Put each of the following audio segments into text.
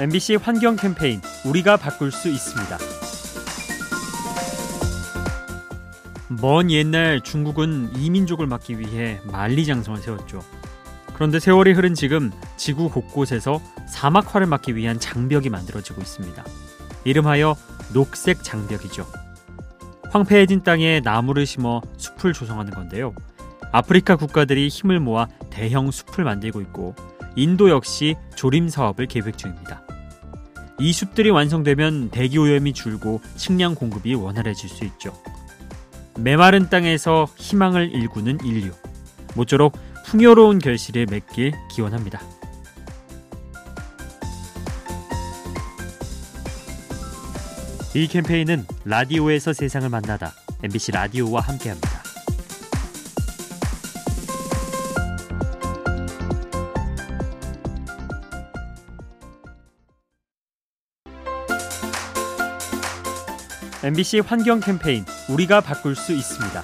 MBC 환경 캠페인 우리가 바꿀 수 있습니다. 먼 옛날 중국은 이민족을 막기 위해 만리장성을 세웠죠. 그런데 세월이 흐른 지금 지구 곳곳에서 사막화를 막기 위한 장벽이 만들어지고 있습니다. 이름하여 녹색 장벽이죠. 황폐해진 땅에 나무를 심어 숲을 조성하는 건데요. 아프리카 국가들이 힘을 모아 대형 숲을 만들고 있고 인도 역시 조림 사업을 계획 중입니다. 이 숲들이 완성되면 대기 오염이 줄고 식량 공급이 원활해질 수 있죠. 메마른 땅에서 희망을 일구는 인류. 모쪼록 풍요로운 결실을 맺길 기원합니다. 이 캠페인은 라디오에서 세상을 만나다 MBC 라디오와 함께합니다. MBC 환경 캠페인 우리가 바꿀 수 있습니다.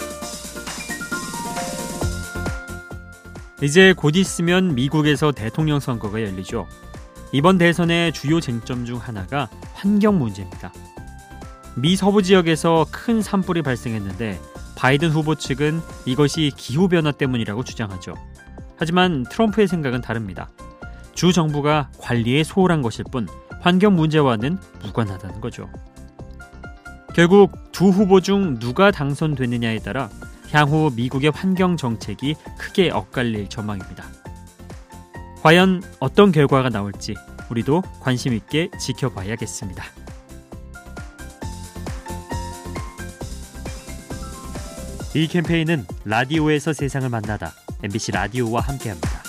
이제 곧 있으면 미국에서 대통령 선거가 열리죠. 이번 대선의 주요 쟁점 중 하나가 환경 문제입니다. 미 서부 지역에서 큰 산불이 발생했는데 바이든 후보 측은 이것이 기후 변화 때문이라고 주장하죠. 하지만 트럼프의 생각은 다릅니다. 주 정부가 관리에 소홀한 것일 뿐 환경 문제와는 무관하다는 거죠. 결국 두 후보 중 누가 당선되느냐에 따라 향후 미국의 환경 정책이 크게 엇갈릴 전망입니다. 과연 어떤 결과가 나올지 우리도 관심 있게 지켜봐야겠습니다. 이 캠페인은 라디오에서 세상을 만나다 MBC 라디오와 함께합니다.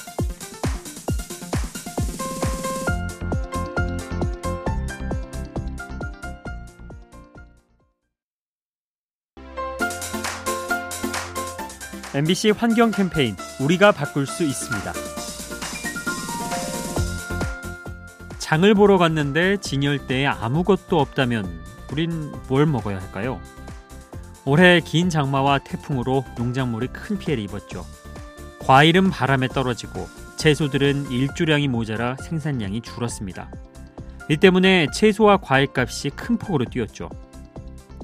MBC 환경 캠페인 우리가 바꿀 수 있습니다. 장을 보러 갔는데 진열대에 아무것도 없다면 우린 뭘 먹어야 할까요? 올해 긴 장마와 태풍으로 농작물이 큰 피해를 입었죠. 과일은 바람에 떨어지고 채소들은 일조량이 모자라 생산량이 줄었습니다. 이 때문에 채소와 과일 값이 큰 폭으로 뛰었죠.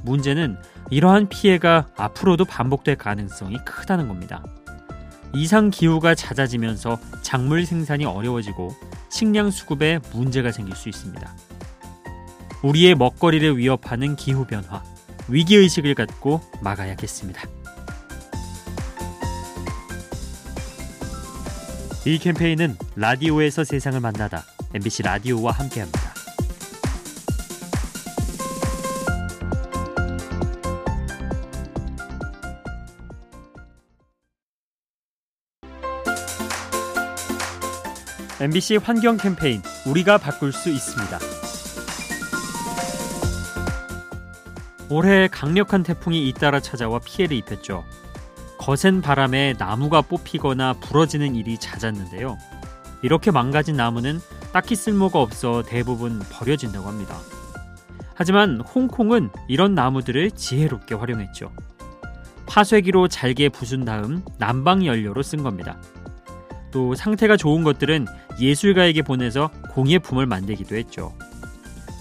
문제는 이러한 피해가 앞으로도 반복될 가능성이 크다는 겁니다. 이상 기후가 잦아지면서 작물 생산이 어려워지고 식량 수급에 문제가 생길 수 있습니다. 우리의 먹거리를 위협하는 기후 변화, 위기 의식을 갖고 막아야겠습니다. 이 캠페인은 라디오에서 세상을 만나다 MBC 라디오와 함께합니다. MBC 환경 캠페인 우리가 바꿀 수 있습니다. 올해 강력한 태풍이 잇따라 찾아와 피해를 입혔죠. 거센 바람에 나무가 뽑히거나 부러지는 일이 잦았는데요. 이렇게 망가진 나무는 딱히 쓸모가 없어 대부분 버려진다고 합니다. 하지만 홍콩은 이런 나무들을 지혜롭게 활용했죠. 파쇄기로 잘게 부순 다음 난방 연료로 쓴 겁니다. 또 상태가 좋은 것들은 예술가에게 보내서 공예품을 만들기도 했죠.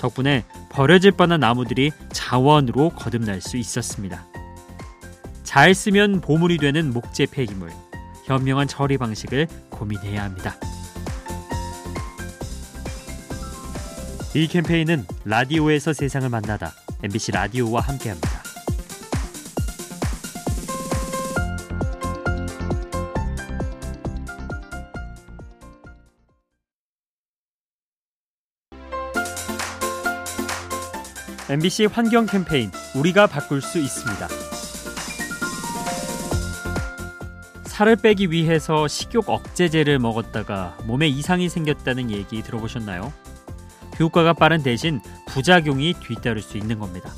덕분에 버려질 뻔한 나무들이 자원으로 거듭날 수 있었습니다. 잘 쓰면 보물이 되는 목재 폐기물, 현명한 처리 방식을 고민해야 합니다. 이 캠페인은 라디오에서 세상을 만나다 MBC 라디오와 함께합니다. MBC 환경 캠페인 우리가 바꿀 수 있습니다. 살을 빼기 위해서 식욕 억제제를 먹었다가 몸에 이상이 생겼다는 얘기 들어보셨나요? 효과가 빠른 대신 부작용이 뒤따를 수 있는 겁니다.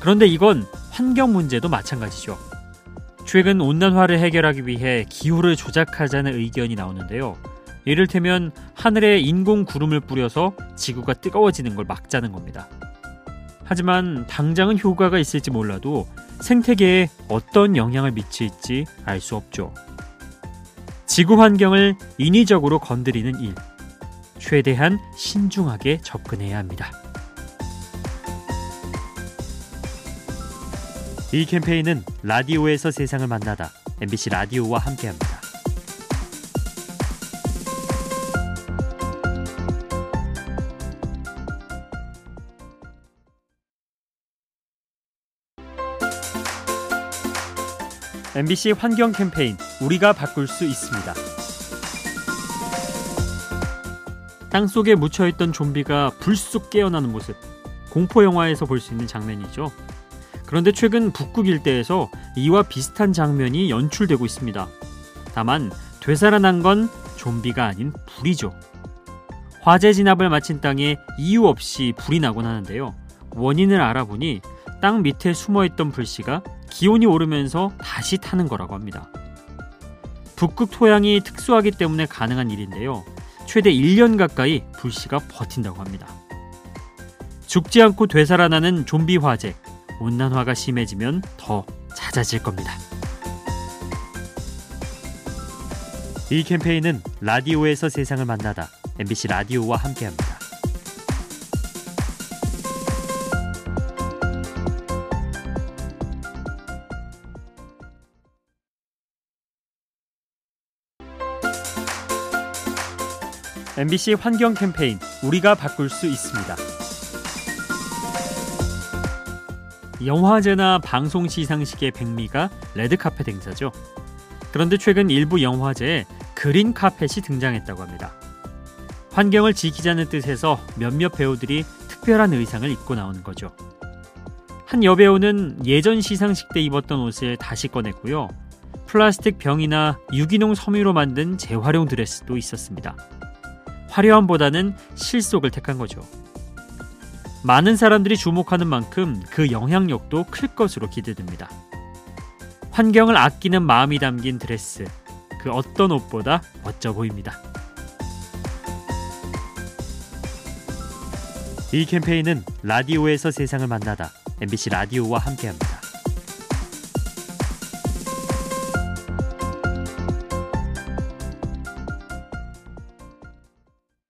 그런데 이건 환경 문제도 마찬가지죠. 최근 온난화를 해결하기 위해 기후를 조작하자는 의견이 나오는데요. 이를테면 하늘에 인공 구름을 뿌려서 지구가 뜨거워지는 걸 막자는 겁니다. 하지만 당장은 효과가 있을지 몰라도 생태계에 어떤 영향을 미칠지 알 수 없죠. 지구 환경을 인위적으로 건드리는 일. 최대한 신중하게 접근해야 합니다. 이 캠페인은 라디오에서 세상을 만나다 MBC 라디오와 함께합니다. MBC 환경 캠페인 우리가 바꿀 수 있습니다. 땅 속에 묻혀있던 좀비가 불쑥 깨어나는 모습 공포 영화에서 볼 수 있는 장면이죠. 그런데 최근 북극 일대에서 이와 비슷한 장면이 연출되고 있습니다. 다만 되살아난 건 좀비가 아닌 불이죠. 화재 진압을 마친 땅에 이유 없이 불이 나곤 하는데요. 원인을 알아보니 땅 밑에 숨어있던 불씨가 기온이 오르면서 다시 타는 거라고 합니다. 북극 토양이 특수하기 때문에 가능한 일인데요. 최대 1년 가까이 불씨가 버틴다고 합니다. 죽지 않고 되살아나는 좀비 화재, 온난화가 심해지면 더 잦아질 겁니다. 이 캠페인은 라디오에서 세상을 만나다 MBC 라디오와 함께합니다. MBC 환경 캠페인 우리가 바꿀 수 있습니다. 영화제나 방송 시상식의 백미가 레드카펫 행사죠. 그런데 최근 일부 영화제에 그린 카펫이 등장했다고 합니다. 환경을 지키자는 뜻에서 몇몇 배우들이 특별한 의상을 입고 나오는 거죠. 한 여배우는 예전 시상식 때 입었던 옷을 다시 꺼냈고요. 플라스틱 병이나 유기농 섬유로 만든 재활용 드레스도 있었습니다. 화려함보다는 실속을 택한 거죠. 많은 사람들이 주목하는 만큼 그 영향력도 클 것으로 기대됩니다. 환경을 아끼는 마음이 담긴 드레스, 그 어떤 옷보다 멋져 보입니다. 이 캠페인은 라디오에서 세상을 만나다 MBC 라디오와 함께합니다.